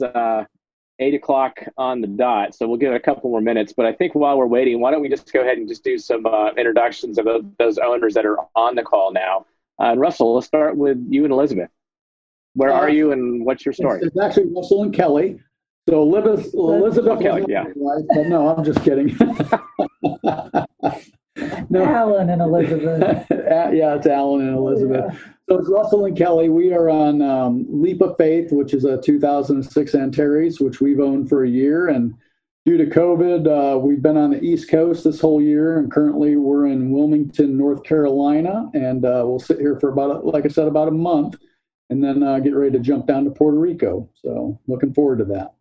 is uh, eight o'clock on the dot, so we'll give it a couple more minutes. But I think while we're waiting, why don't we just go ahead and just do some uh, introductions of those, those, owners that are on the call now? Uh, and Russell, let's start with you and Elizabeth. Where are you, and what's your story? It's, it's actually Russell and Kelly. So Elizabeth, Elizabeth Kelly, yeah. Wife, no, I'm just kidding. no. Alan and Elizabeth. yeah, it's Alan and Elizabeth. Yeah. So it's Russell and Kelly. We are on um, Leap of Faith, which is a 2006 Antares, which we've owned for a year. And due to COVID, uh, we've been on the East Coast this whole year, and currently we're in Wilmington, North Carolina, and uh, we'll sit here for about, like I said, about a month, and then uh, get ready to jump down to Puerto Rico. So looking forward to that.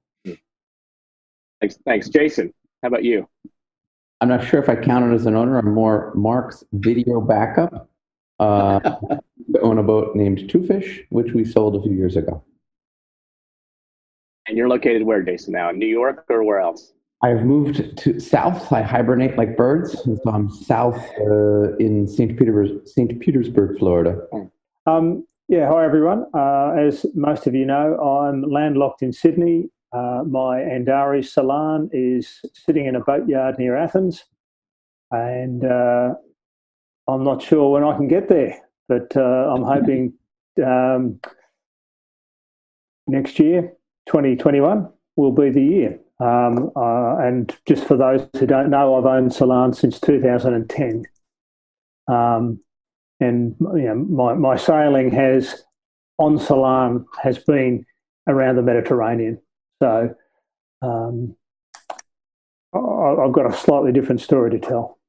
Thanks, thanks, Jason. How about you? I'm not sure if I counted as an owner. I'm more Mark's video backup. Uh, own a boat named Two Fish, which we sold a few years ago. And you're located where, Jason? Now, in New York or where else? I've moved to south. I hibernate like birds, so I'm south uh, in St. Petersburg, St. Petersburg, Florida. Um, yeah, hi everyone. Uh, as most of you know, I'm landlocked in Sydney. Uh, my Antares Salon is sitting in a boatyard near Athens, and uh, I'm not sure when I can get there, but uh, I'm hoping um, next year, 2021, will be the year. Um, uh, and just for those who don't know, I've owned Salan since 2010. Um, and you know, my, my sailing has on Salan has been around the Mediterranean. So um, I've got a slightly different story to tell.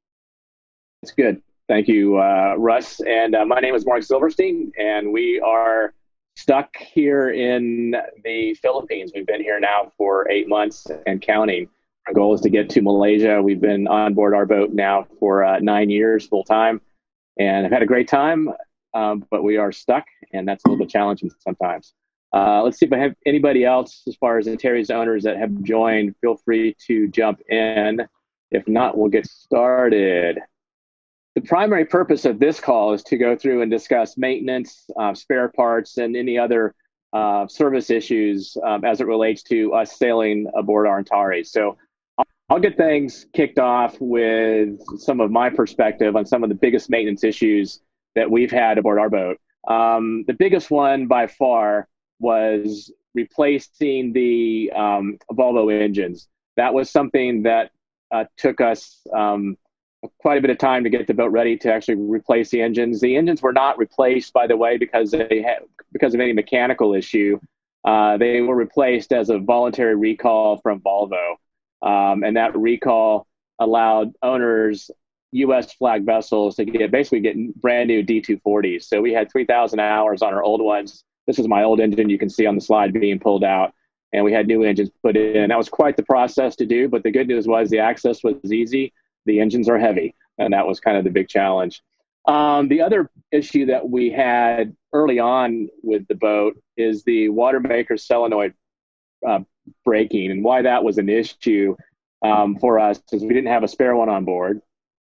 That's good. Thank you, uh, Russ. And uh, my name is Mark Silverstein, and we are stuck here in the Philippines. We've been here now for eight months and counting. Our goal is to get to Malaysia. We've been on board our boat now for uh, nine years full time, and I've had a great time. Um, but we are stuck, and that's a little bit challenging sometimes. Uh, let's see if I have anybody else as far as Antares owners that have joined. Feel free to jump in. If not, we'll get started. The primary purpose of this call is to go through and discuss maintenance, uh, spare parts, and any other uh, service issues um, as it relates to us sailing aboard our Antares. So I'll, get things kicked off with some of my perspective on some of the biggest maintenance issues that we've had aboard our boat. Um, the biggest one by far was replacing the um, Volvo engines. That was something that uh, took us um, quite a bit of time to get the boat ready to actually replace the engines. The engines were not replaced, by the way, because they had because of any mechanical issue. Uh, they were replaced as a voluntary recall from Volvo, um, and that recall allowed owners U.S. flag vessels to get basically get brand new D240s. So we had 3,000 hours on our old ones. This is my old engine. You can see on the slide being pulled out, and we had new engines put in. That was quite the process to do, but the good news was the access was easy the engines are heavy, and that was kind of the big challenge. Um, the other issue that we had early on with the boat is the water maker solenoid uh, breaking, and why that was an issue um, for us is we didn't have a spare one on board.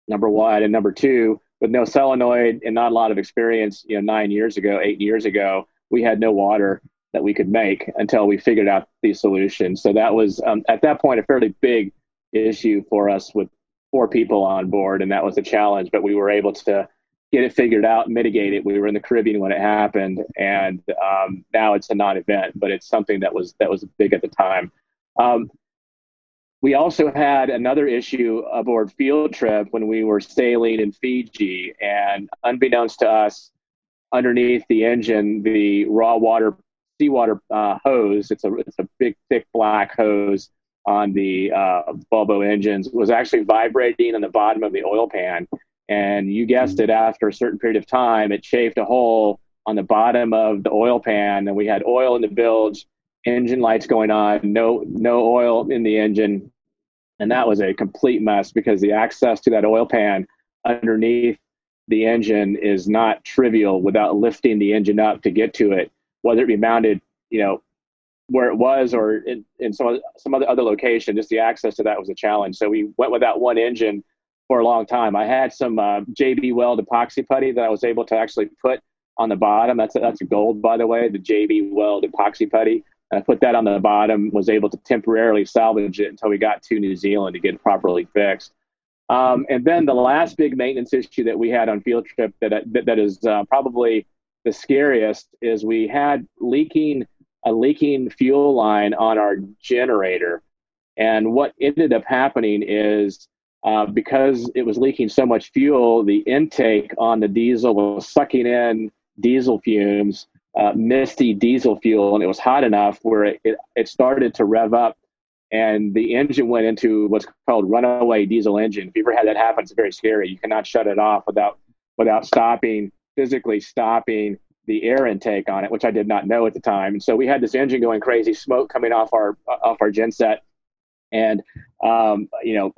Number one, and number two, with no solenoid and not a lot of experience, you know, nine years ago, eight years ago, we had no water that we could make until we figured out the solution. So that was um, at that point a fairly big issue for us with four people on board, and that was a challenge. But we were able to get it figured out, and mitigate it. We were in the Caribbean when it happened, and um, now it's a non-event, but it's something that was that was big at the time. Um, we also had another issue aboard field trip when we were sailing in Fiji, and unbeknownst to us, underneath the engine, the raw water seawater uh, hose. It's a it's a big thick black hose on the uh, Volvo engines was actually vibrating on the bottom of the oil pan. And you guessed it, after a certain period of time, it chafed a hole on the bottom of the oil pan, and we had oil in the bilge, engine lights going on, no no oil in the engine, and that was a complete mess because the access to that oil pan underneath the engine is not trivial without lifting the engine up to get to it, whether it be mounted, you know, where it was or in, in some some other other location. Just the access to that was a challenge. So we went with that one engine for a long time. I had some uh, JB Weld epoxy putty that I was able to actually put on the bottom. That's a, that's a gold, by the way. The JB Weld epoxy putty. And I put that on the bottom, was able to temporarily salvage it until we got to New Zealand to get it properly fixed. Um, and then the last big maintenance issue that we had on field trip that that, that is uh, probably the scariest is we had leaking a leaking fuel line on our generator, and what ended up happening is uh, because it was leaking so much fuel, the intake on the diesel was sucking in diesel fumes, uh, misty diesel fuel, and it was hot enough where it, it, it started to rev up and the engine went into what's called runaway diesel engine. If you ever had that happen, it's very scary. You cannot shut it off without without stopping physically stopping the air intake on it, which I did not know at the time. And so we had this engine going crazy, smoke coming off our off our genset, and um, you know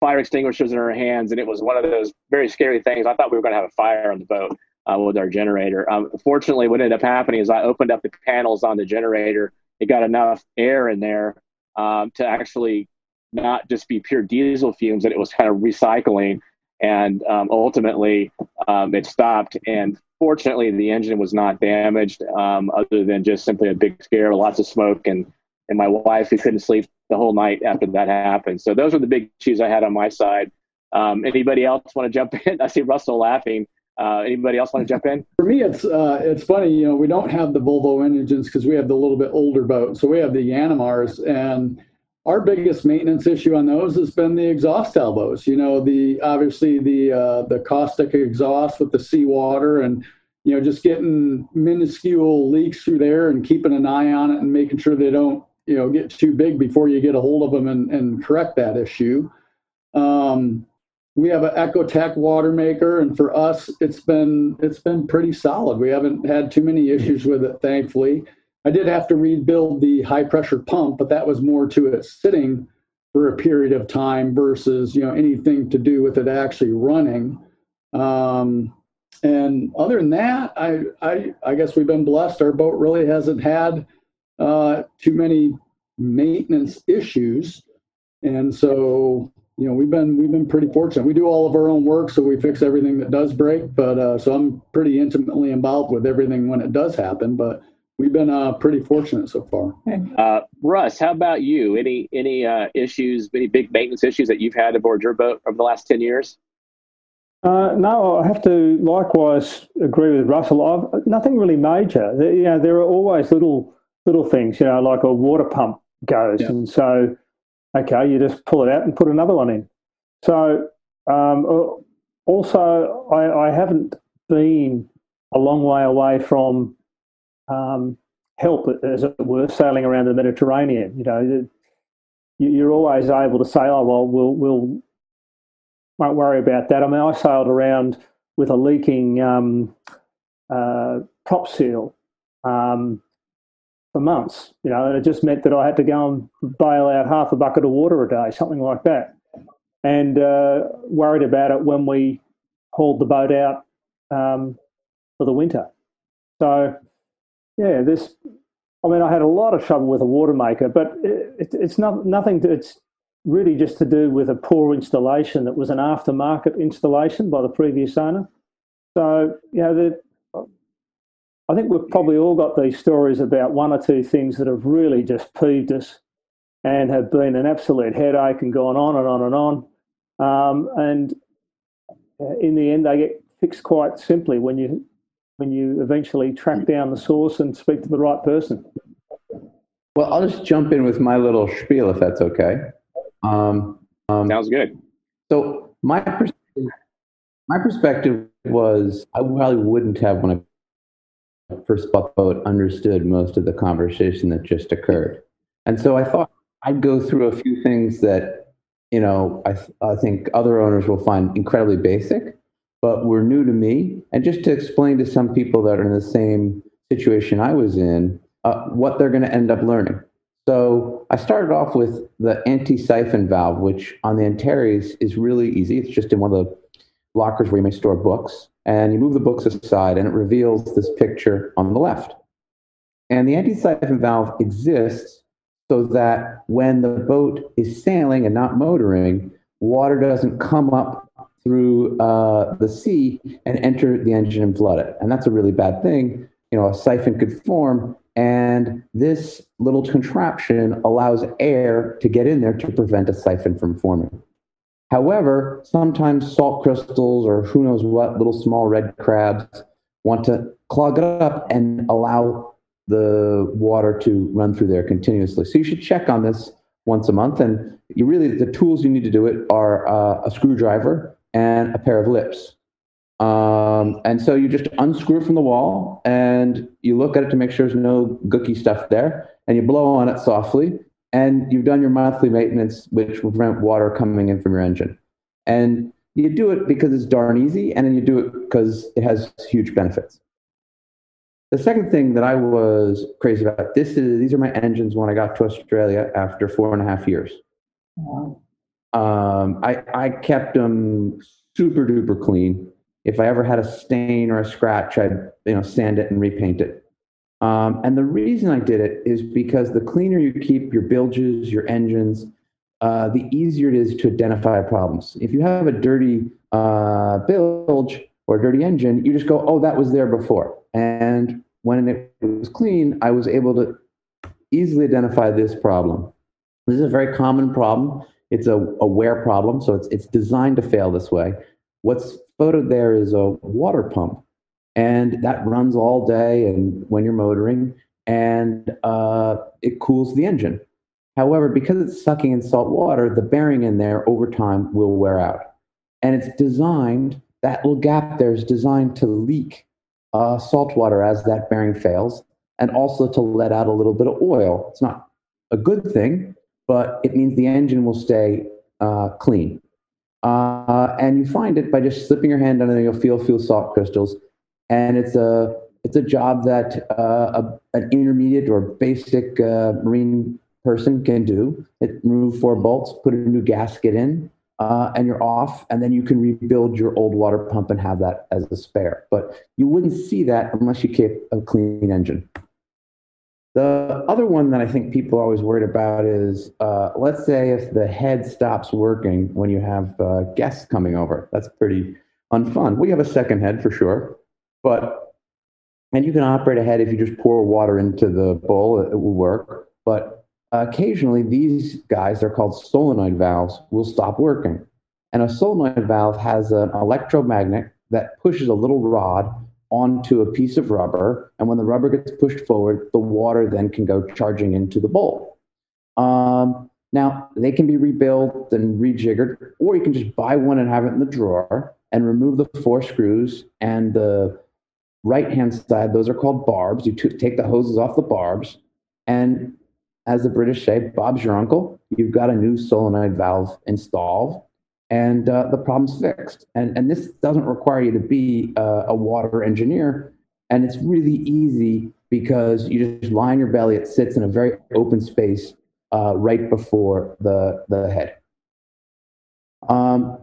fire extinguishers in our hands, and it was one of those very scary things. I thought we were going to have a fire on the boat uh, with our generator. Um, fortunately, what ended up happening is I opened up the panels on the generator. It got enough air in there um, to actually not just be pure diesel fumes, that it was kind of recycling. And um, ultimately, um, it stopped. And fortunately, the engine was not damaged, um, other than just simply a big scare, lots of smoke, and and my wife who couldn't sleep the whole night after that happened. So those are the big issues I had on my side. Um, anybody else want to jump in? I see Russell laughing. Uh, anybody else want to jump in? For me, it's uh, it's funny. You know, we don't have the Volvo engines because we have the little bit older boat. So we have the Yanmars, and our biggest maintenance issue on those has been the exhaust elbows. You know, the obviously the uh, the caustic exhaust with the seawater, and you know, just getting minuscule leaks through there and keeping an eye on it and making sure they don't you know get too big before you get a hold of them and, and correct that issue. Um, we have an Echotec water maker, and for us, it's been it's been pretty solid. We haven't had too many issues with it, thankfully. I did have to rebuild the high pressure pump, but that was more to it sitting for a period of time versus you know anything to do with it actually running. Um, and other than that, I, I I guess we've been blessed. Our boat really hasn't had uh, too many maintenance issues, and so you know we've been we've been pretty fortunate. We do all of our own work, so we fix everything that does break. But uh, so I'm pretty intimately involved with everything when it does happen. But we've been uh, pretty fortunate so far. Uh, Russ, how about you? Any any uh, issues, any big maintenance issues that you've had aboard your boat over the last ten years? Uh, no, I have to likewise agree with Russell. I've, nothing really major. There, you know, there are always little little things. You know, like a water pump goes, yeah. and so okay, you just pull it out and put another one in. So, um, also, I, I, haven't been a long way away from um, help, as it were, sailing around the Mediterranean. You know, you're always able to say, "Oh, well, we'll we'll won't worry about that." I mean, I sailed around with a leaking um, uh, prop seal um, for months, you know, and it just meant that I had to go and bail out half a bucket of water a day, something like that, and uh, worried about it when we hauled the boat out um, for the winter. So, yeah, this. I mean, I had a lot of trouble with a water maker, but it, it's not nothing. To, it's really just to do with a poor installation that was an aftermarket installation by the previous owner. So, you know, the, I think we've probably all got these stories about one or two things that have really just peeved us and have been an absolute headache and gone on and on and on. Um, and uh, in the end, they get fixed quite simply when you when you eventually track down the source and speak to the right person. Well, I'll just jump in with my little spiel if that's okay. Um, um, Sounds good. So my perspective, my perspective was I probably wouldn't have when I first bought boat understood most of the conversation that just occurred. And so I thought I'd go through a few things that, you know, I, th- I think other owners will find incredibly basic, but were new to me. And just to explain to some people that are in the same situation I was in, uh, what they're going to end up learning. So I started off with the anti-siphon valve, which on the Antares is really easy. It's just in one of the lockers where you may store books and you move the books aside and it reveals this picture on the left. And the anti-siphon valve exists so that when the boat is sailing and not motoring, water doesn't come up through uh, the sea and enter the engine and flood it. And that's a really bad thing. You know, a siphon could form And this little contraption allows air to get in there to prevent a siphon from forming. However, sometimes salt crystals or who knows what little small red crabs want to clog it up and allow the water to run through there continuously. So you should check on this once a month. And you really, the tools you need to do it are uh, a screwdriver and a pair of lips. Um, and so you just unscrew from the wall and you look at it to make sure there's no gooky stuff there and you blow on it softly and you've done your monthly maintenance, which will prevent water coming in from your engine. And you do it because it's darn easy and then you do it because it has huge benefits. The second thing that I was crazy about, this is, these are my engines when I got to Australia after four and a half years. Wow. Um, I, I kept them super duper clean. If I ever had a stain or a scratch, I'd you know sand it and repaint it. Um, and the reason I did it is because the cleaner you keep your bilges, your engines, uh, the easier it is to identify problems. If you have a dirty uh, bilge or a dirty engine, you just go, "Oh, that was there before." And when it was clean, I was able to easily identify this problem. This is a very common problem. It's a, wear problem, so it's it's designed to fail this way. What's photoed there is a water pump, and that runs all day and when you're motoring, and uh, it cools the engine. However, because it's sucking in salt water, the bearing in there over time will wear out, and it's designed that little gap there is designed to leak uh, salt water as that bearing fails, and also to let out a little bit of oil. It's not a good thing, but it means the engine will stay uh, clean. Uh, and you find it by just slipping your hand under there, you'll feel few salt crystals. And it's a, it's a job that uh, a, an intermediate or basic uh, marine person can do. It remove four bolts, put a new gasket in, uh, and you're off. And then you can rebuild your old water pump and have that as a spare. But you wouldn't see that unless you keep a clean engine. The other one that I think people are always worried about is uh, let's say if the head stops working when you have uh, guests coming over. That's pretty unfun. We have a second head for sure, but and you can operate a head if you just pour water into the bowl, it will work. But occasionally, these guys, they're called solenoid valves, will stop working. And a solenoid valve has an electromagnet that pushes a little rod onto a piece of rubber. And when the rubber gets pushed forward, the water then can go charging into the bowl. Um, now, they can be rebuilt and rejiggered, or you can just buy one and have it in the drawer and remove the four screws and the right hand side, those are called barbs. You t- take the hoses off the barbs, and as the British say, Bob's your uncle. You've got a new solenoid valve installed and uh, the problem's fixed. And, and this doesn't require you to be uh, a water engineer. And it's really easy because you just lie on your belly. It sits in a very open space uh, right before the, the head. Um,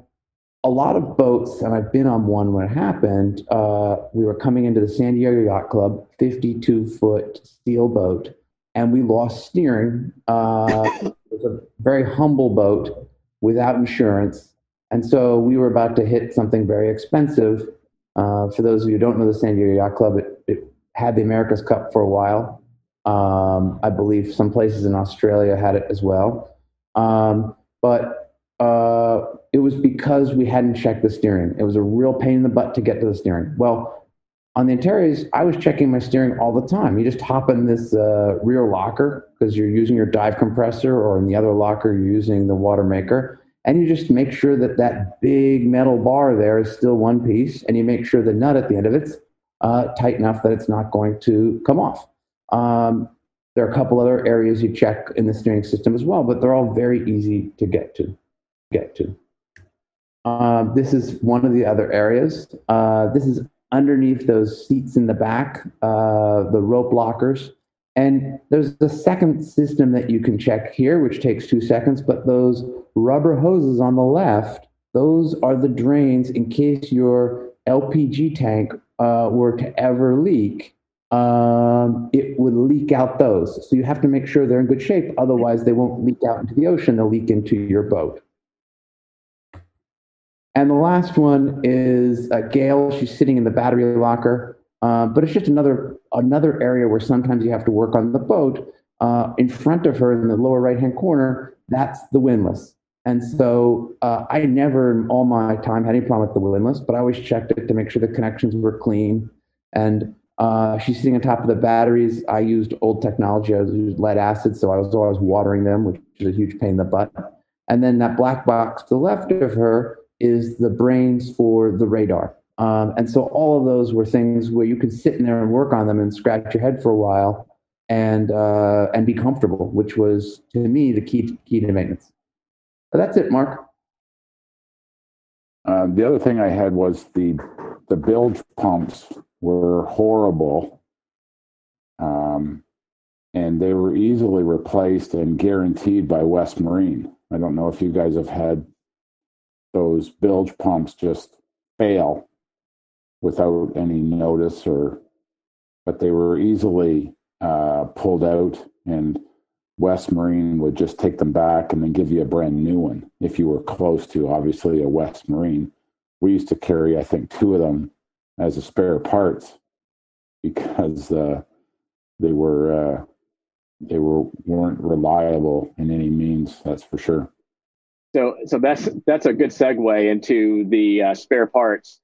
a lot of boats, and I've been on one when it happened, uh, we were coming into the San Diego Yacht Club, 52 foot steel boat, and we lost steering. Uh, it was a very humble boat without insurance and so we were about to hit something very expensive. Uh, for those of you who don't know the San Diego Yacht Club, it, it had the America's Cup for a while. Um, I believe some places in Australia had it as well. Um, but uh, it was because we hadn't checked the steering. It was a real pain in the butt to get to the steering. Well, on the Antares, I was checking my steering all the time. You just hop in this uh, rear locker because you're using your dive compressor, or in the other locker, you're using the water maker and you just make sure that that big metal bar there is still one piece and you make sure the nut at the end of it's uh, tight enough that it's not going to come off. Um, there are a couple other areas you check in the steering system as well but they're all very easy to get to get to. Uh, this is one of the other areas. Uh, this is underneath those seats in the back uh, the rope lockers and there's a second system that you can check here, which takes two seconds, but those rubber hoses on the left, those are the drains in case your LPG tank uh, were to ever leak. Um, it would leak out those. So you have to make sure they're in good shape. Otherwise, they won't leak out into the ocean, they'll leak into your boat. And the last one is uh, Gail. She's sitting in the battery locker. Uh, but it's just another another area where sometimes you have to work on the boat. Uh, in front of her in the lower right hand corner, that's the windlass. And so uh, I never in all my time had any problem with the windlass, but I always checked it to make sure the connections were clean. And uh, she's sitting on top of the batteries. I used old technology. I used lead acid, so I was always watering them, which is a huge pain in the butt. And then that black box to the left of her is the brains for the radar. Um, and so all of those were things where you could sit in there and work on them and scratch your head for a while and uh, and be comfortable, which was to me the key key to maintenance. But that's it, Mark. Uh, the other thing I had was the the bilge pumps were horrible, um, and they were easily replaced and guaranteed by West Marine. I don't know if you guys have had those bilge pumps just fail without any notice or but they were easily uh, pulled out and west marine would just take them back and then give you a brand new one if you were close to obviously a west marine. We used to carry i think two of them as a spare parts because uh, they were uh, they were weren't reliable in any means that's for sure. So so that's that's a good segue into the uh, spare parts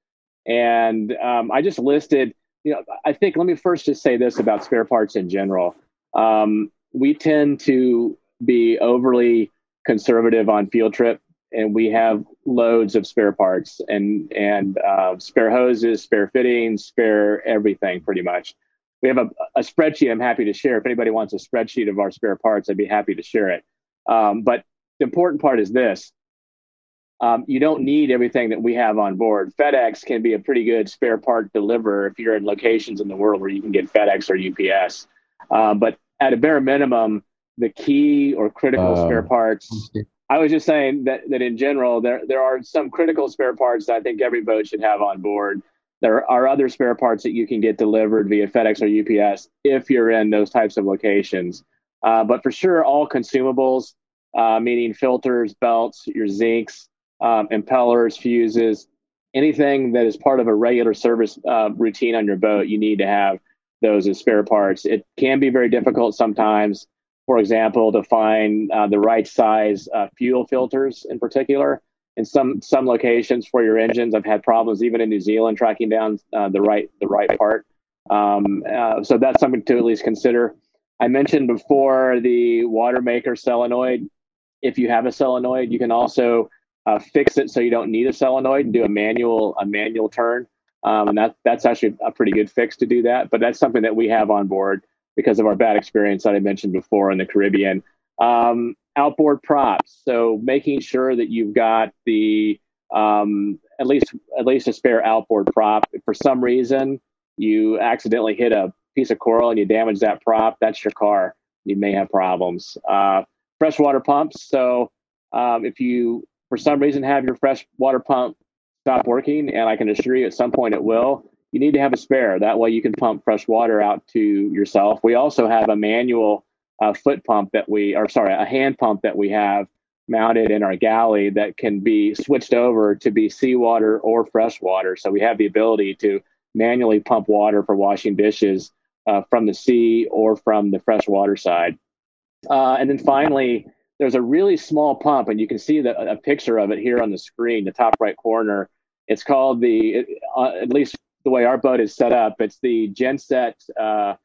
and um, I just listed, you know, I think let me first just say this about spare parts in general. Um, we tend to be overly conservative on field trip, and we have loads of spare parts and and uh, spare hoses, spare fittings, spare everything, pretty much. We have a, a spreadsheet. I'm happy to share. If anybody wants a spreadsheet of our spare parts, I'd be happy to share it. Um, but the important part is this: um, you don't need everything that we have on board. FedEx can be a pretty good spare part deliverer if you're in locations in the world where you can get FedEx or UPS. Um, but at a bare minimum, the key or critical uh, spare parts. I was just saying that, that in general, there, there are some critical spare parts that I think every boat should have on board. There are other spare parts that you can get delivered via FedEx or UPS if you're in those types of locations. Uh, but for sure, all consumables, uh, meaning filters, belts, your zincs, um, impellers, fuses, anything that is part of a regular service uh, routine on your boat, you need to have those as spare parts. It can be very difficult sometimes, for example, to find uh, the right size uh, fuel filters in particular. In some some locations for your engines, I've had problems even in New Zealand tracking down uh, the right the right part. Um, uh, so that's something to at least consider. I mentioned before the water maker solenoid. If you have a solenoid, you can also uh, fix it so you don't need a solenoid and do a manual a manual turn. Um, and that that's actually a pretty good fix to do that. But that's something that we have on board because of our bad experience that I mentioned before in the Caribbean. Um, outboard props, so making sure that you've got the um, at least at least a spare outboard prop. If for some reason you accidentally hit a piece of coral and you damage that prop, that's your car. You may have problems. Uh, freshwater pumps. So um, if you for some reason have your fresh water pump stop working, and I can assure you at some point it will, you need to have a spare. That way you can pump fresh water out to yourself. We also have a manual uh, foot pump that we, or sorry, a hand pump that we have mounted in our galley that can be switched over to be seawater or fresh water. So we have the ability to manually pump water for washing dishes uh, from the sea or from the freshwater side. Uh, and then finally, there's a really small pump, and you can see the, a picture of it here on the screen, the top right corner. It's called the, uh, at least the way our boat is set up, it's the Genset uh,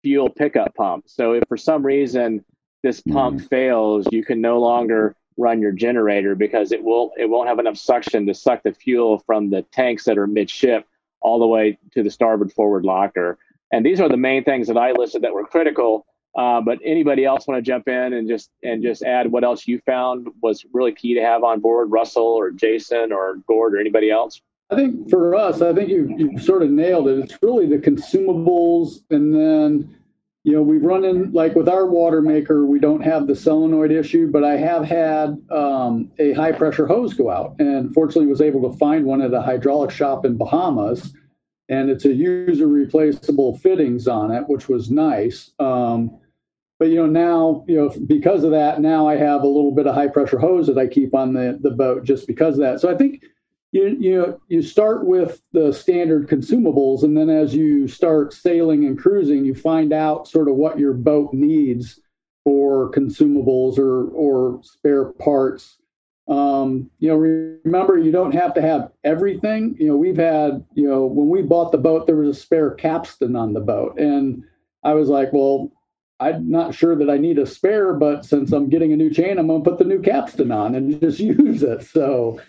fuel pickup pump. So if for some reason this pump mm. fails, you can no longer run your generator because it will it won't have enough suction to suck the fuel from the tanks that are midship all the way to the starboard forward locker. And these are the main things that I listed that were critical uh, but anybody else want to jump in and just and just add what else you found was really key to have on board, Russell or Jason or Gord or anybody else? I think for us, I think you you sort of nailed it. It's really the consumables, and then you know we've run in like with our water maker, we don't have the solenoid issue, but I have had um, a high pressure hose go out, and fortunately was able to find one at a hydraulic shop in Bahamas, and it's a user replaceable fittings on it, which was nice. Um, but you know now you know because of that now i have a little bit of high pressure hose that i keep on the the boat just because of that so i think you you know you start with the standard consumables, and then as you start sailing and cruising, you find out sort of what your boat needs for consumables or or spare parts. Um, you know, remember you don't have to have everything. You know, we've had you know when we bought the boat, there was a spare capstan on the boat, and I was like, well, I'm not sure that I need a spare, but since I'm getting a new chain, I'm going to put the new capstan on and just use it. So,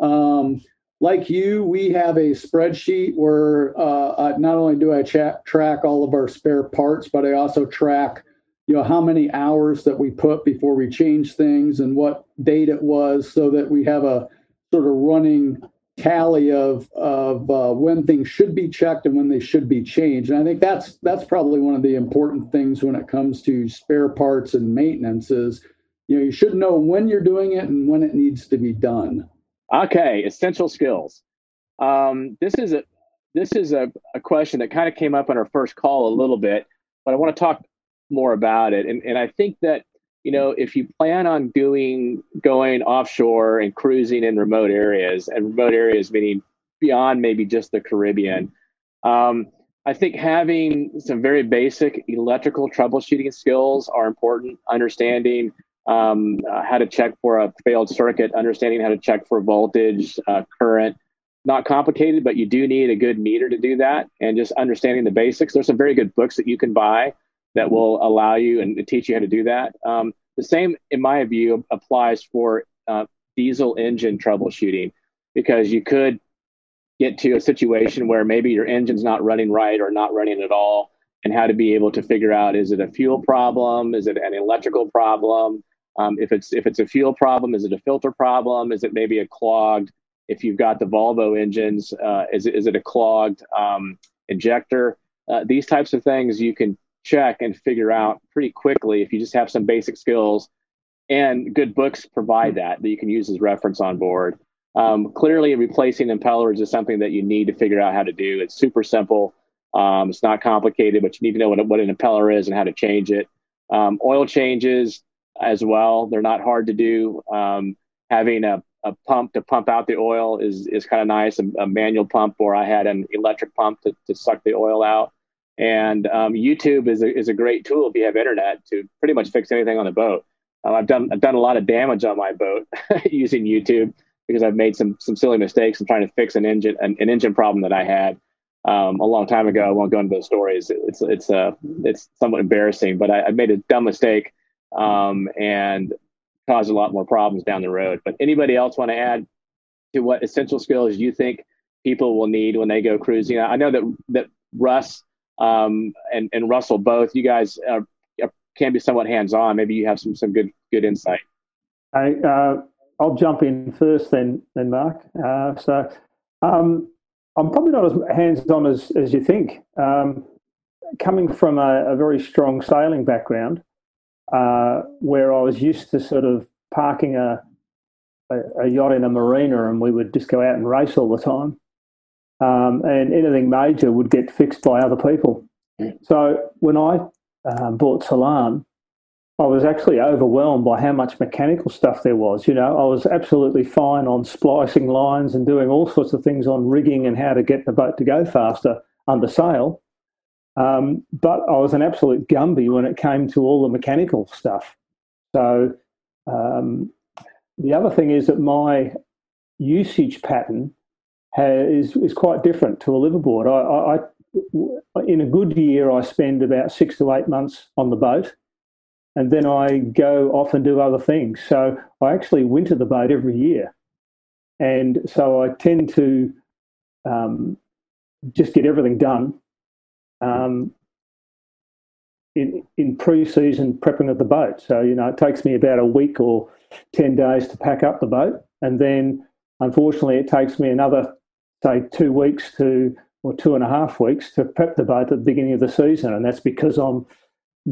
um, like you, we have a spreadsheet where uh, not only do I track all of our spare parts, but I also track, you know, how many hours that we put before we change things and what date it was, so that we have a sort of running tally of of uh, when things should be checked and when they should be changed. And I think that's that's probably one of the important things when it comes to spare parts and maintenance is you know you should know when you're doing it and when it needs to be done. Okay, essential skills. Um, this is a this is a, a question that kind of came up on our first call a little bit, but I want to talk more about it. And and I think that you know, if you plan on doing going offshore and cruising in remote areas, and remote areas meaning beyond maybe just the Caribbean, um, I think having some very basic electrical troubleshooting skills are important. Understanding um, uh, how to check for a failed circuit, understanding how to check for voltage, uh, current. Not complicated, but you do need a good meter to do that, and just understanding the basics. There's some very good books that you can buy that will allow you and teach you how to do that. Um, the same, in my view, applies for uh, diesel engine troubleshooting because you could get to a situation where maybe your engine's not running right or not running at all, and how to be able to figure out is it a fuel problem, is it an electrical problem? Um, if it's if it's a fuel problem, is it a filter problem? Is it maybe a clogged? If you've got the Volvo engines, uh, is it, is it a clogged um, injector? Uh, these types of things you can check and figure out pretty quickly if you just have some basic skills. And good books provide that that you can use as reference on board. Um, clearly, replacing impellers is something that you need to figure out how to do. It's super simple. Um, it's not complicated, but you need to know what, what an impeller is and how to change it. Um, oil changes as well. They're not hard to do. Um, having a, a pump to pump out the oil is, is kind of nice. A, a, manual pump, or I had an electric pump to, to suck the oil out. And um, YouTube is a, is a great tool if you have internet to pretty much fix anything on the boat. Uh, I've done I've done a lot of damage on my boat using YouTube because I've made some some silly mistakes in trying to fix an engine an, an engine problem that I had um, a long time ago. I won't go into those stories. It's it's uh, it's somewhat embarrassing, but I, I made a dumb mistake um, and caused a lot more problems down the road. But anybody else want to add to what essential skills you think people will need when they go cruising? I know that that Russ um, and and Russell both. You guys uh, can be somewhat hands on. Maybe you have some some good good insight. I, uh, I'll jump in first, then then Mark. Uh, so um, I'm probably not as hands on as as you think. Um, coming from a, a, very strong sailing background, uh, where I was used to sort of parking a, a, a yacht in a marina and we would just go out and race all the time um, and anything major would get fixed by other people. So when I um, bought Salam, I was actually overwhelmed by how much mechanical stuff there was. You know, I was absolutely fine on splicing lines and doing all sorts of things on rigging and how to get the boat to go faster under sail. Um, but I was an absolute Gumby when it came to all the mechanical stuff. So um, the other thing is that my usage pattern has, is quite different to a liveaboard. I, I, in a good year, I spend about six to eight months on the boat, and then I go off and do other things. So I actually winter the boat every year, and so I tend to um, just get everything done um, in in pre-season prepping of the boat. So you know, it takes me about a week or ten days to pack up the boat, and then unfortunately, it takes me another say two weeks to or two and a half weeks to prep the boat at the beginning of the season, and that's because I'm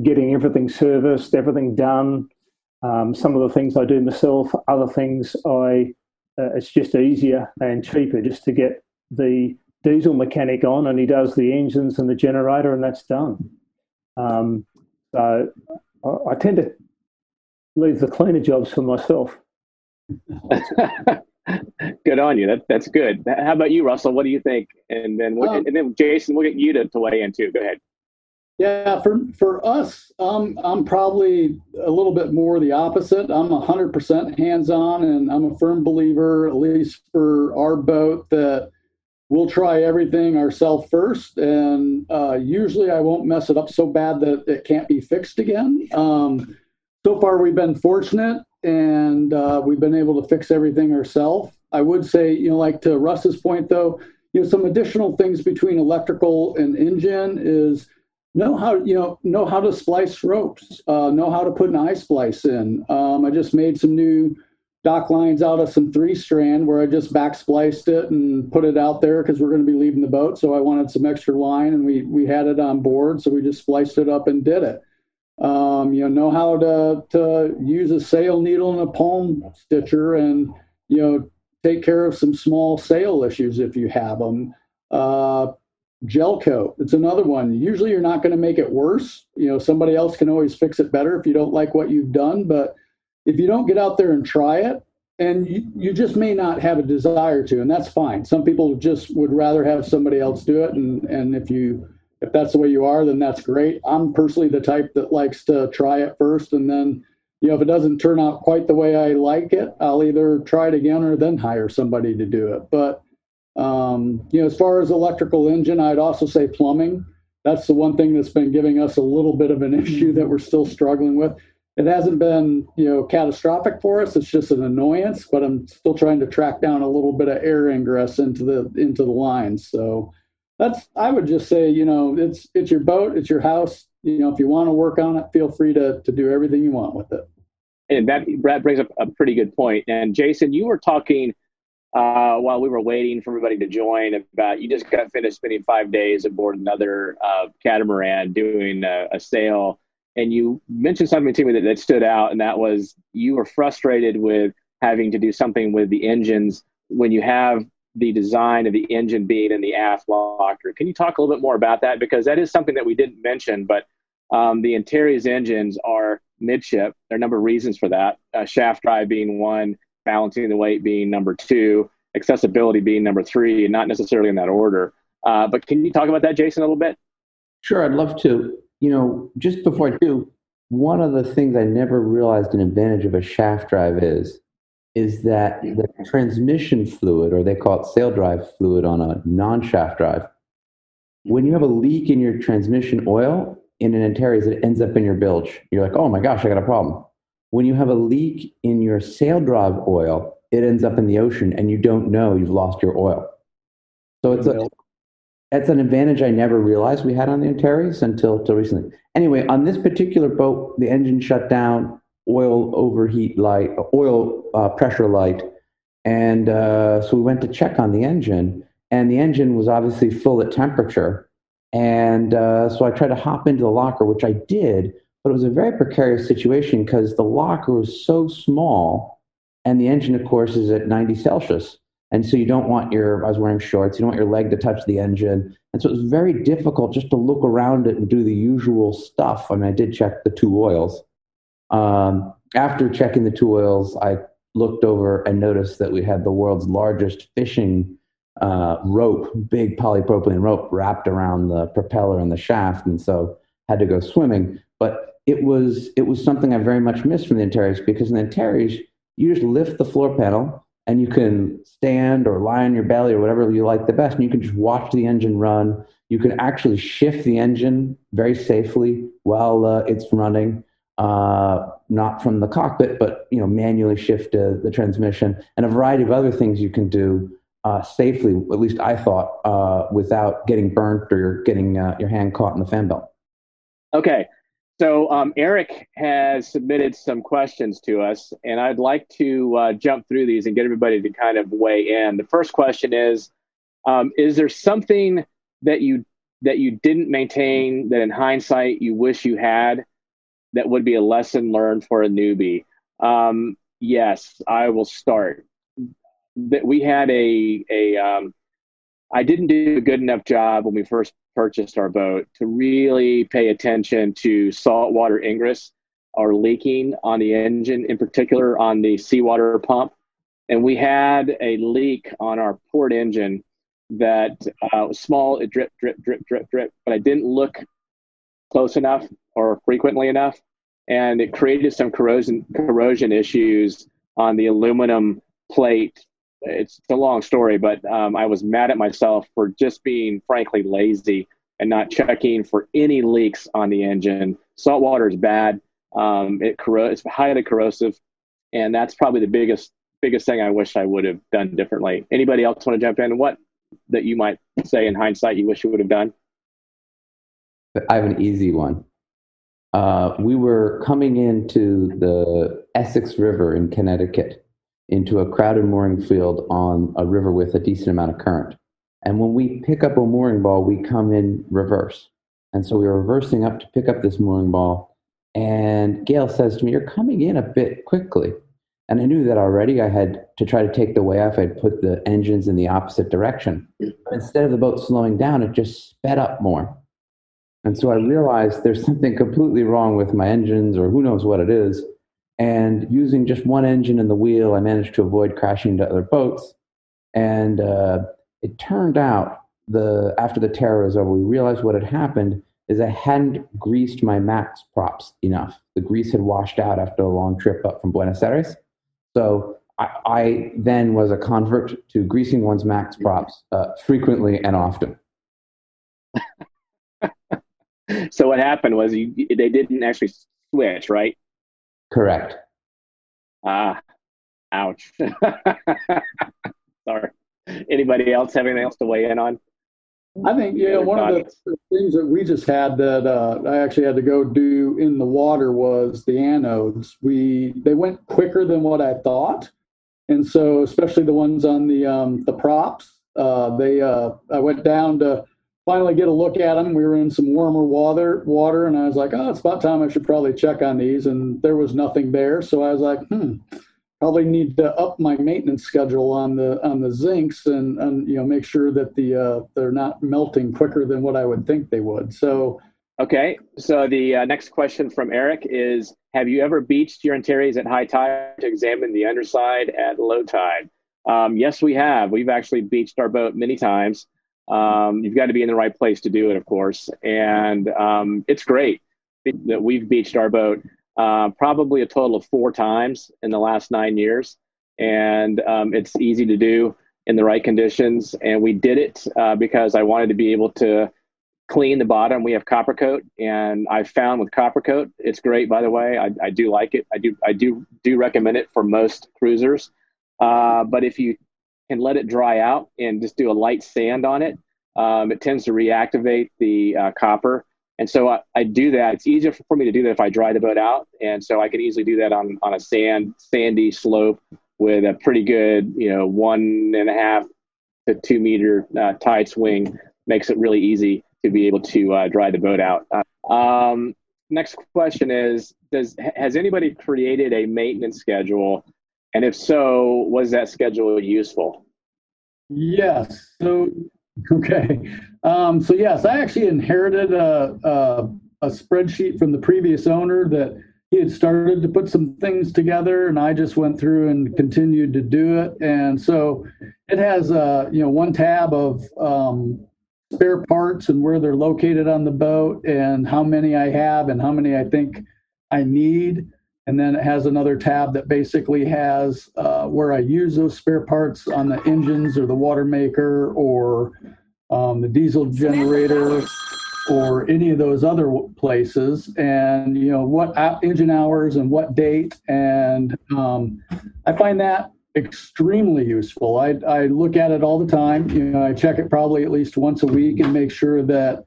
getting everything serviced, everything done. Um, some of the things I do myself, other things I uh, it's just easier and cheaper just to get the diesel mechanic on, and he does the engines and the generator, and that's done. Um, so I, I tend to leave the cleaner jobs for myself. Good on you. That, that's good. How about you, Russell? What do you think? And then, what, um, and then Jason, we'll get you to, to weigh in too. Go ahead. Yeah, for for us, um, I'm probably a little bit more the opposite. I'm 100% hands-on, and I'm a firm believer, at least for our boat, that we'll try everything ourselves first. And uh, usually, I won't mess it up so bad that it can't be fixed again. Um, so far, we've been fortunate, and uh, we've been able to fix everything ourselves. I would say, you know, like to Russ's point, though, you know, some additional things between electrical and engine is know how you know know how to splice ropes uh, know how to put an eye splice in. Um, i just made some new dock lines out of some three strand where i just back spliced it and put it out there because we're going to be leaving the boat. So i wanted some extra line and we we had it on board so we just spliced it up and did it um, you know know how to to use a sail needle and a palm stitcher and you know take care of some small sail issues if you have them uh, gel coat it's another one. Usually you're not going to make it worse. You know somebody else can always fix it better if you don't like what you've done but if you don't get out there and try it and you, you just may not have a desire to and that's fine. Some people just would rather have somebody else do it and and if you if that's the way you are then that's great i'm personally the type that likes to try it first and then you know if it doesn't turn out quite the way i like it i'll either try it again or then hire somebody to do it but um, you know, as far as electrical engine, I'd also say plumbing. That's the one thing that's been giving us a little bit of an issue that we're still struggling with. It hasn't been, you know, catastrophic for us. It's just an annoyance, but I'm still trying to track down a little bit of air ingress into the into the lines. So that's I would just say, you know, it's it's your boat, it's your house. You know, if you want to work on it, feel free to to do everything you want with it. And that Brad brings up a pretty good point. And Jason, you were talking uh, while we were waiting for everybody to join about you just got finished spending five days aboard another uh, catamaran doing a, a, sail and you mentioned something to me that, that stood out and that was you were frustrated with having to do something with the engines when you have the design of the engine being in the aft locker can you talk a little bit more about that because that is something that we didn't mention but um, the Antares engines are midship there are a number of reasons for that uh, shaft drive being one balancing the weight being number two, accessibility being number three, and not necessarily in that order. Uh, but can you talk about that, Jason, a little bit? Sure, I'd love to. You know, just before I do, one of the things I never realized an advantage of a shaft drive is, is that the transmission fluid, or they call it sail drive fluid on a non-shaft drive, when you have a leak in your transmission oil in an Antares, it ends up in your bilge. You're like, oh my gosh, I got a problem when you have a leak in your sail drive oil, it ends up in the ocean and you don't know you've lost your oil. So it's a, it's an advantage I never realized we had on the Antares until, until recently. Anyway, on this particular boat, the engine shut down, oil overheat light, oil uh, pressure light, and uh, so we went to check on the engine, and the engine was obviously full at temperature. And uh, so I tried to hop into the locker, which I did, but it was a very precarious situation because the locker was so small and the engine, of course, is at 90 Celsius. And so you don't want your, I was wearing shorts, you don't want your leg to touch the engine. And so it was very difficult just to look around it and do the usual stuff. I mean, I did check the two oils. Um, after checking the two oils, I looked over and noticed that we had the world's largest fishing uh, rope, big polypropylene rope wrapped around the propeller and the shaft. And so had to go swimming. But it was it was something I very much missed from the Antares because in the Antares you just lift the floor panel and you can stand or lie on your belly or whatever you like the best, and you can just watch the engine run. You can actually shift the engine very safely while uh, it's running, uh, not from the cockpit, but you know manually shift uh, the transmission and a variety of other things you can do uh, safely. At least I thought uh, without getting burnt or getting uh, your hand caught in the fan belt. Okay, so um, Eric has submitted some questions to us, and I'd like to jump through these and get everybody to kind of weigh in. The first question is: um, Is there something that you that you didn't maintain that, in hindsight, you wish you had that would be a lesson learned for a newbie? Um, yes, I will start. That we had a a um, I didn't do a good enough job when we first purchased our boat to really pay attention to saltwater ingress or leaking on the engine, in particular on the seawater pump. and we had a leak on our port engine that uh, was small. It drip, drip, drip, drip, drip, but I didn't look close enough or frequently enough, and it created some corrosion corrosion issues on the aluminum plate. It's a long story, but um, I was mad at myself for just being frankly lazy and not checking for any leaks on the engine. Salt water is bad. Um, it corro- it's highly corrosive, and that's probably the biggest biggest thing I wish I would have done differently. Anybody else want to jump in? What that you might say in hindsight you wish you would have done? I have an easy one. Uh, we were coming into the Essex River in Connecticut into a crowded mooring field on a river with a decent amount of current. And when we pick up a mooring ball, we come in reverse. And so we were reversing up to pick up this mooring ball. And Gail says to me, You're coming in a bit quickly. And I knew that already. I had to try to take the way off. I'd put the engines in the opposite direction. Instead of the boat slowing down, it just sped up more. And so I realized there's something completely wrong with my engines, or who knows what it is. And using just one engine and the wheel, I managed to avoid crashing into other boats. And uh, it turned out the after the terror was over, we realized what had happened is I hadn't greased my max props enough. The grease had washed out after a long trip up from Buenos Aires. So I, I then was a convert to greasing one's max props uh, frequently and often. so what happened was you, they didn't actually switch, right? Correct. Ah, ouch. Sorry. Anybody else have anything else to weigh in on? I think yeah, one of the things that we just had that uh, I actually had to go do in the water was the anodes. We they went quicker than what I thought, and so especially the ones on the um, the props, uh, they uh, I went down to finally get a look at them. We were in some warmer water, water, and I was like, oh, it's about time I should probably check on these, and there was nothing there. So I was like, hmm, probably need to up my maintenance schedule on the on the zincs and and you know make sure that the uh, they're not melting quicker than what I would think they would. So. Okay, so the uh, next question from Eric is Have you ever beached your Antares at high tide to examine the underside at low tide? Um, yes, we have. We've actually beached our boat many times. Um, you've got to be in the right place to do it, of course. And um, it's great that we've beached our boat uh, probably a total of four times in the last nine years. And um, it's easy to do in the right conditions. And we did it uh, because I wanted to be able to clean the bottom. We have copper coat, and I found with copper coat, it's great. By the way, I, I do like it. I do I do do recommend it for most cruisers. Uh, but if you can let it dry out and just do a light sand on it, um, it tends to reactivate the uh, copper and so I, I, do that. It's easier for me to do that if I dry the boat out. And so I can easily do that on, on a sand, sandy slope with a pretty good, you know, one and a half to two meter uh, tide swing makes it really easy to be able to uh, dry the boat out. Uh, um, next question is, does, has anybody created a maintenance schedule? And if so, was that schedule useful? Yes. So Okay. Um, so yes, I actually inherited a, a, a, spreadsheet from the previous owner that he had started to put some things together, and I just went through and continued to do it. And so it has uh, you know one tab of um, spare parts and where they're located on the boat, and how many I have, and how many I think I need. And then it has another tab that basically has uh, where I use those spare parts on the engines or the water maker or um, the diesel generator or any of those other places. And you know what engine hours and what date. And um, i find that extremely useful. I, I look at it all the time. You know i check it probably at least once a week and make sure that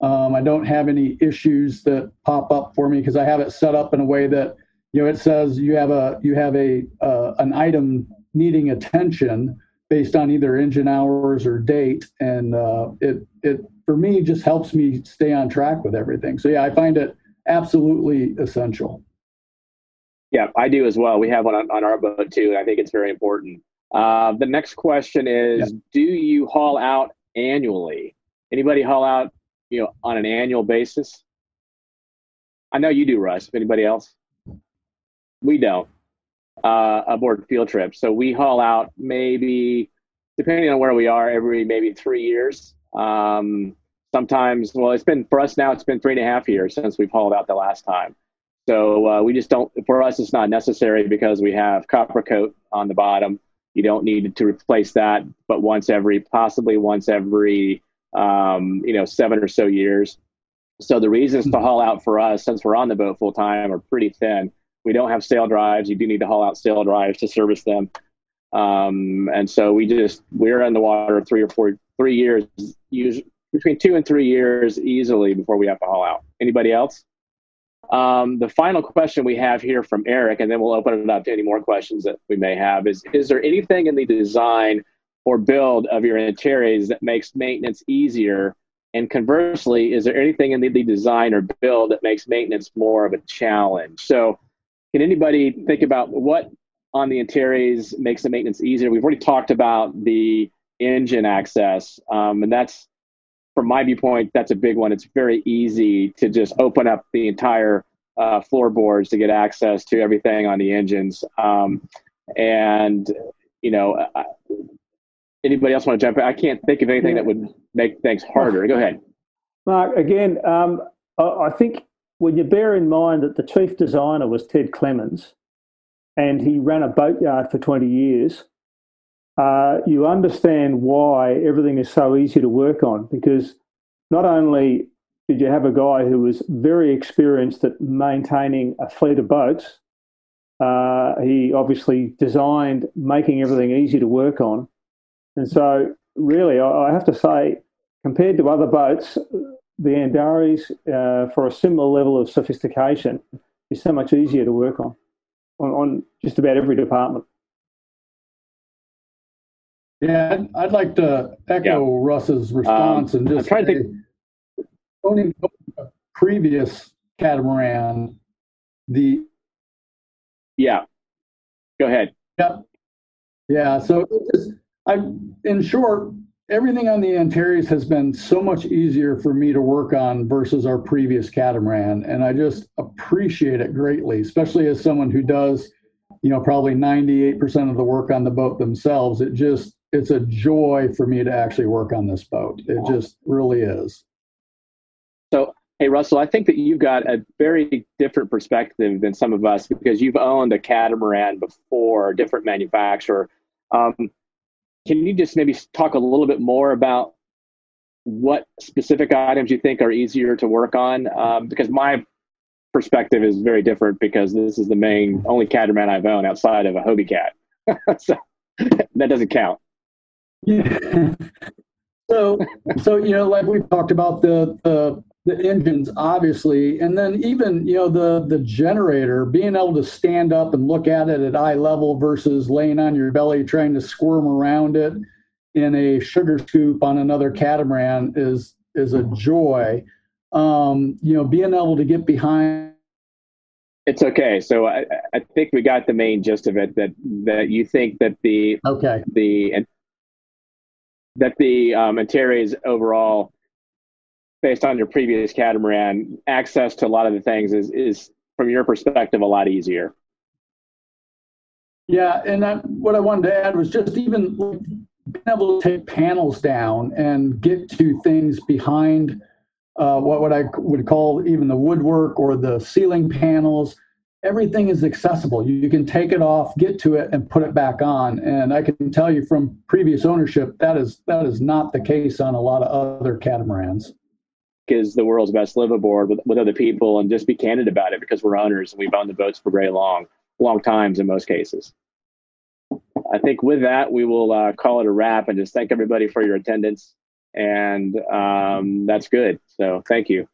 um, i don't have any issues that pop up for me because i have it set up in a way that you know it says you have a you have a uh, an item needing attention based on either engine hours or date. And uh, it it for me just helps me stay on track with everything. So yeah i find it absolutely essential. Yeah i do as well. We have one on, on our boat too and i think it's very important. Uh, the next question is yeah. do you haul out annually? Anybody haul out you know on an annual basis? I know you do russ anybody else we don't. uh, aboard field trips. So we haul out maybe, depending on where we are, every maybe three years. Um, sometimes, well, it's been for us now. It's been three and a half years since we've hauled out the last time. So uh, we just don't. For us, it's not necessary because we have copper coat on the bottom. You don't need to replace that, but once every, possibly once every, um, you know, seven or so years. So the reasons to haul out for us, since we're on the boat full time, are pretty thin. We don't have sail drives. You do need to haul out sail drives to service them. Um, and so we just we're in the water three or four three years, usually between two and three years easily before we have to haul out. Anybody else? Um, the final question we have here from Eric, and then we'll open it up to any more questions that we may have, is Is there anything in the design or build of your interiors that makes maintenance easier? And conversely, is there anything in the, the design or build that makes maintenance more of a challenge? So, can anybody think about what on the Antares makes the maintenance easier? We've already talked about the engine access, um, and that's from my viewpoint, that's a big one. It's very easy to just open up the entire uh, floorboards to get access to everything on the engines. Um, and you know, uh, anybody else want to jump in? I can't think of anything that would make things harder. Go ahead. Mark, again, um, I, I think when you bear in mind that the chief designer was Ted Clemens and he ran a boatyard for 20 years, uh, you understand why everything is so easy to work on because not only did you have a guy who was very experienced at maintaining a fleet of boats, uh, he obviously designed making everything easy to work on. And so, really, I, I have to say, compared to other boats, the Antares, uh, for a similar level of sophistication, is so much easier to work on, on, on just about every department. Yeah, I'd, I'd like to echo Yeah. Russ's response and I'm just trying to say, owning a previous catamaran, the Yeah. Go ahead. Yep. Yeah. So it just, I, in short, everything on the Antares has been so much easier for me to work on versus our previous catamaran, and I just appreciate it greatly, especially as someone who does, you know, probably ninety-eight percent of the work on the boat themselves. It just, it's a joy for me to actually work on this boat. It just really is. So, hey, Russell, I think that you've got a very different perspective than some of us because you've owned a catamaran before, a different manufacturer. Um, can you just maybe talk a little bit more about what specific items you think are easier to work on? Um, because my perspective is very different because this is the main only catamaran I've owned outside of a Hobie cat. so that doesn't count. Yeah. So, so you know, like we talked about the the the engines, obviously, and then even you know the the generator being able to stand up and look at it at eye level versus laying on your belly trying to squirm around it in a sugar scoop on another catamaran is is a joy. Um, you know, being able to get behind It's okay. So I, I think we got the main gist of it. That that you think that the Okay. the and that the um, Antares overall, based on your previous catamaran, access to a lot of the things is is from your perspective a lot easier. Yeah, and what I wanted to add was just even being able to take panels down and get to things behind uh, what what I would call even the woodwork or the ceiling panels. Everything is accessible. You, can take it off, get to it, and put it back on. And I can tell you from previous ownership that is that is not the case on a lot of other catamarans. Is the world's best live aboard with, with other people and just be candid about it because we're owners and we've owned the boats for very long, long times in most cases. I think with that, we will uh, call it a wrap and just thank everybody for your attendance. And um, that's good. So thank you.